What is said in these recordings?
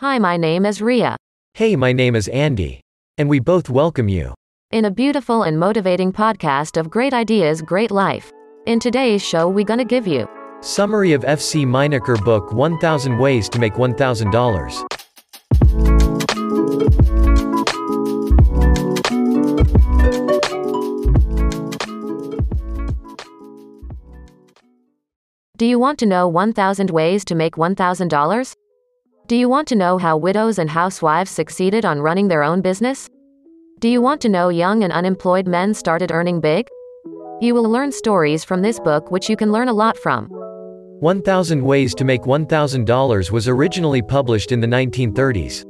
Hi, my name is Ria. Hey, my name is Andy. And we both welcome you. In a beautiful and motivating podcast of great ideas, great life. In today's show, we gonna give you Summary of FC Minaker book 1000 Ways to Make $1000. Do you want to know 1000 ways to make $1000? Do you want to know how widows and housewives succeeded on running their own business? Do you want to know young and unemployed men started earning big? You will learn stories from this book which you can learn a lot from. 1000 Ways to Make $1000 was originally published in the 1930s.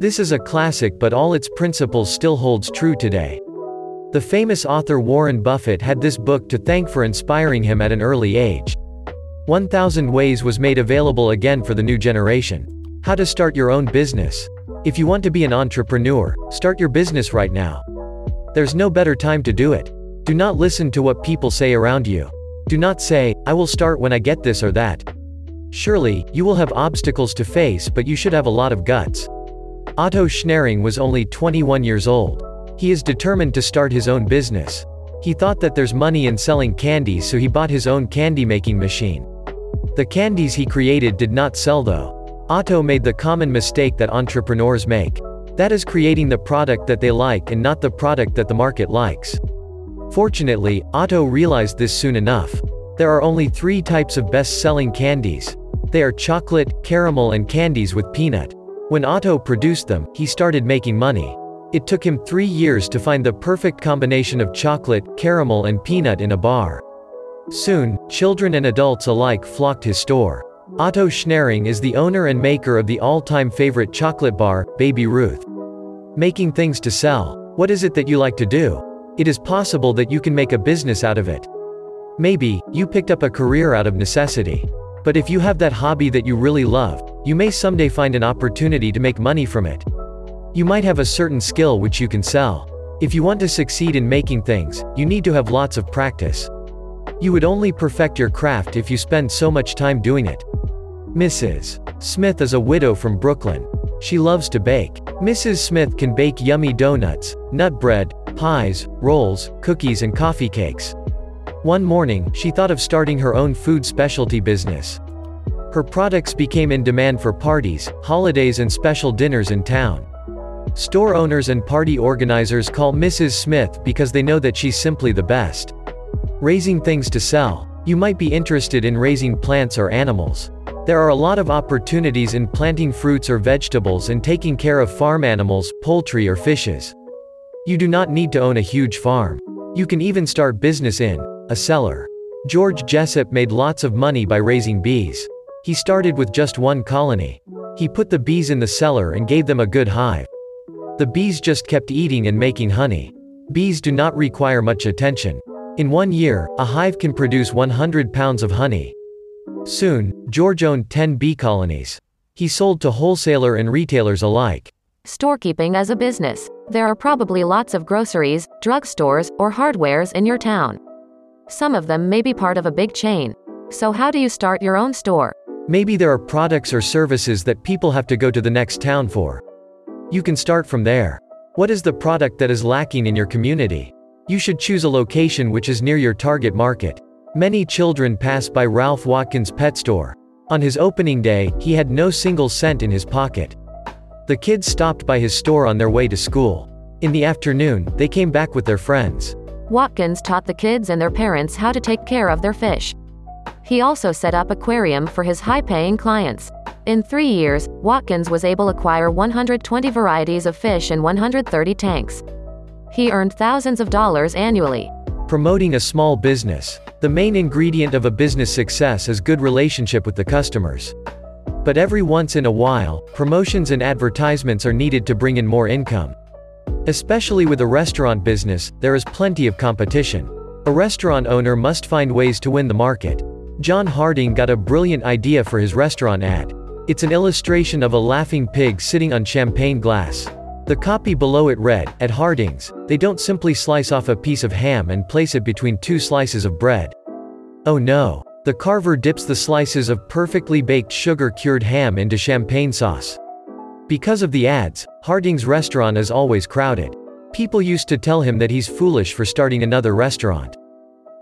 This is a classic but all its principles still holds true today. The famous author Warren Buffett had this book to thank for inspiring him at an early age. 1000 Ways was made available again for the new generation. How to start your own business. If you want to be an entrepreneur, start your business right now. There's no better time to do it. Do not listen to what people say around you. Do not say, I will start when I get this or that. Surely, you will have obstacles to face but you should have a lot of guts. Otto Schnering was only 21 years old. He is determined to start his own business. He thought that there's money in selling candies so he bought his own candy making machine. The candies he created did not sell though. Otto made the common mistake that entrepreneurs make. That is creating the product that they like and not the product that the market likes. Fortunately, Otto realized this soon enough. There are only three types of best-selling candies. They are chocolate, caramel and candies with peanut. When Otto produced them, he started making money. It took him three years to find the perfect combination of chocolate, caramel and peanut in a bar. Soon, children and adults alike flocked his store. Otto Schnering is the owner and maker of the all-time favorite chocolate bar, Baby Ruth. Making things to sell. What is it that you like to do? It is possible that you can make a business out of it. Maybe, you picked up a career out of necessity. But if you have that hobby that you really love, you may someday find an opportunity to make money from it. You might have a certain skill which you can sell. If you want to succeed in making things, you need to have lots of practice. You would only perfect your craft if you spend so much time doing it. Mrs. Smith is a widow from Brooklyn. She loves to bake. Mrs. Smith can bake yummy donuts, nut bread, pies, rolls, cookies and coffee cakes. One morning, she thought of starting her own food specialty business. Her products became in demand for parties, holidays and special dinners in town. Store owners and party organizers call Mrs. Smith because they know that she's simply the best. Raising things to sell. You might be interested in raising plants or animals. There are a lot of opportunities in planting fruits or vegetables and taking care of farm animals, poultry or fishes. You do not need to own a huge farm. You can even start business in a cellar. George Jessup made lots of money by raising bees. He started with just one colony. He put the bees in the cellar and gave them a good hive. The bees just kept eating and making honey. Bees do not require much attention. In one year, a hive can produce 100 pounds of honey. Soon, George owned 10 bee colonies. He sold to wholesaler and retailers alike. Storekeeping as a business. There are probably lots of groceries, drugstores, or hardwares in your town. Some of them may be part of a big chain. So how do you start your own store? Maybe there are products or services that people have to go to the next town for. You can start from there. What is the product that is lacking in your community? You should choose a location which is near your target market. Many children pass by Ralph Watkins pet store. On his opening day, he had no single cent in his pocket. The kids stopped by his store on their way to school. In the afternoon, they came back with their friends. Watkins taught the kids and their parents how to take care of their fish. He also set up aquarium for his high-paying clients. In three years, Watkins was able to acquire 120 varieties of fish in 130 tanks. He earned thousands of dollars annually. Promoting a small business. The main ingredient of a business success is good relationship with the customers. But every once in a while, promotions and advertisements are needed to bring in more income. Especially with a restaurant business, there is plenty of competition. A restaurant owner must find ways to win the market. John Harding got a brilliant idea for his restaurant ad. It's an illustration of a laughing pig sitting on champagne glass. The copy below it read, At Harding's, they don't simply slice off a piece of ham and place it between two slices of bread. Oh no. The carver dips the slices of perfectly baked sugar-cured ham into champagne sauce. Because of the ads, Harding's restaurant is always crowded. People used to tell him that he's foolish for starting another restaurant.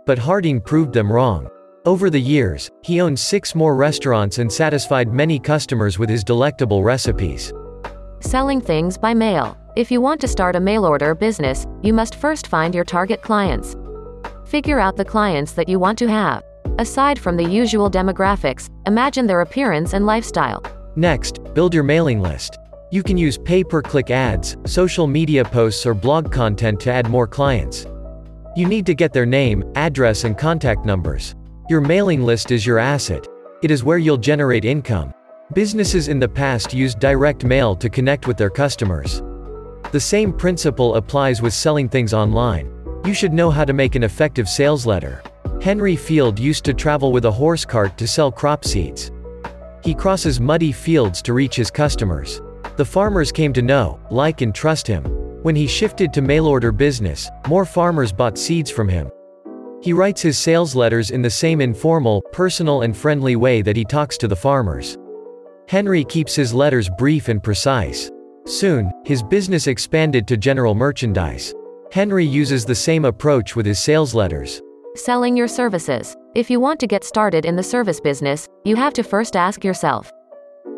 But Harding proved them wrong. Over the years, he owned six more restaurants and satisfied many customers with his delectable recipes. Selling things by mail. If you want to start a mail order business, you must first find your target clients. Figure out the clients that you want to have. Aside from the usual demographics, imagine their appearance and lifestyle. Next, build your mailing list. You can use pay-per-click ads, social media posts or blog content to add more clients. You need to get their name, address and contact numbers. Your mailing list is your asset. It is where you'll generate income. Businesses in the past used direct mail to connect with their customers. The same principle applies with selling things online. You should know how to make an effective sales letter. Henry Field used to travel with a horse cart to sell crop seeds. He crosses muddy fields to reach his customers. The farmers came to know, like and trust him. When he shifted to mail-order business, more farmers bought seeds from him. He writes his sales letters in the same informal, personal and friendly way that he talks to the farmers. Henry keeps his letters brief and precise. Soon, his business expanded to general merchandise. Henry uses the same approach with his sales letters. Selling your services. If you want to get started in the service business, you have to first ask yourself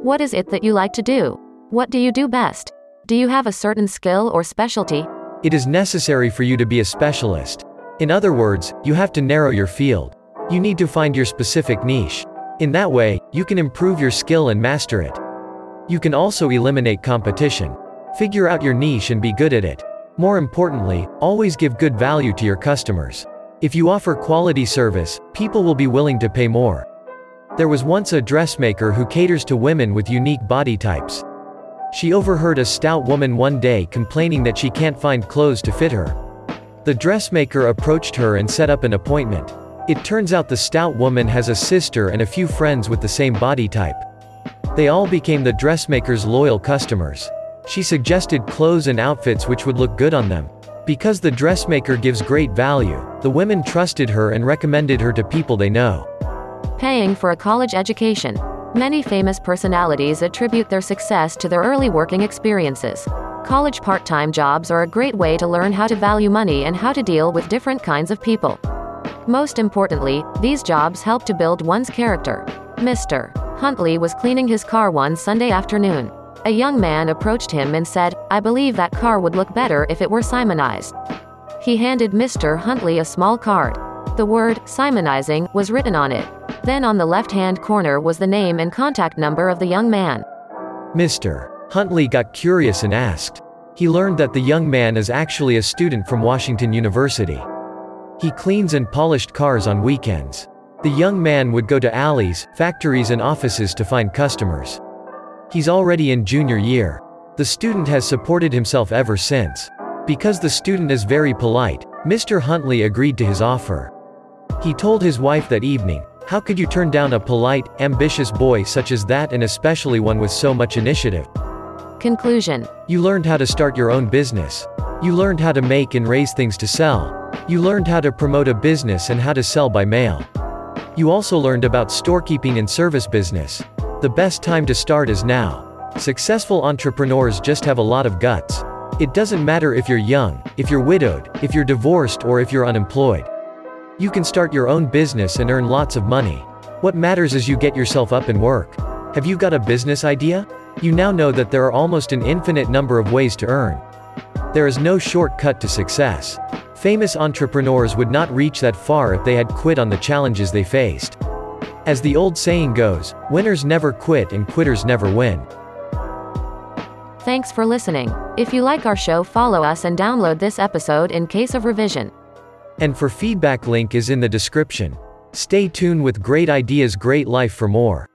What is it that you like to do? What do you do best? Do you have a certain skill or specialty? It is necessary for you to be a specialist. In other words, you have to narrow your field. You need to find your specific niche. In that way, you can improve your skill and master it. You can also eliminate competition. Figure out your niche and be good at it. More importantly, always give good value to your customers. If you offer quality service, people will be willing to pay more. There was once a dressmaker who caters to women with unique body types. She overheard a stout woman one day complaining that she can't find clothes to fit her. The dressmaker approached her and set up an appointment. It turns out the stout woman has a sister and a few friends with the same body type. They all became the dressmaker's loyal customers. She suggested clothes and outfits which would look good on them. Because the dressmaker gives great value, the women trusted her and recommended her to people they know. Paying for a college education. Many famous personalities attribute their success to their early working experiences. College part time jobs are a great way to learn how to value money and how to deal with different kinds of people. Most importantly, these jobs help to build one's character. Mr. Huntley was cleaning his car one Sunday afternoon. A young man approached him and said, I believe that car would look better if it were Simonized. He handed Mr. Huntley a small card. The word, Simonizing, was written on it. Then on the left-hand corner was the name and contact number of the young man. Mr. Huntley got curious and asked. He learned that the young man is actually a student from Washington University. He cleans and polished cars on weekends. The young man would go to alleys, factories and offices to find customers. He's already in junior year. The student has supported himself ever since. Because the student is very polite, Mr. Huntley agreed to his offer. He told his wife that evening, how could you turn down a polite, ambitious boy such as that and especially one with so much initiative? Conclusion. You learned how to start your own business. You learned how to make and raise things to sell. You learned how to promote a business and how to sell by mail. You also learned about storekeeping and service business. The best time to start is now. Successful entrepreneurs just have a lot of guts. It doesn't matter if you're young, if you're widowed, if you're divorced or if you're unemployed. You can start your own business and earn lots of money. What matters is you get yourself up and work. Have you got a business idea? You now know that there are almost an infinite number of ways to earn. There is no shortcut to success. Famous entrepreneurs would not reach that far if they had quit on the challenges they faced. As the old saying goes, winners never quit and quitters never win. Thanks for listening. If you like our show, follow us and download this episode in case of revision. And for feedback link is in the description. Stay tuned with great ideas great life for more.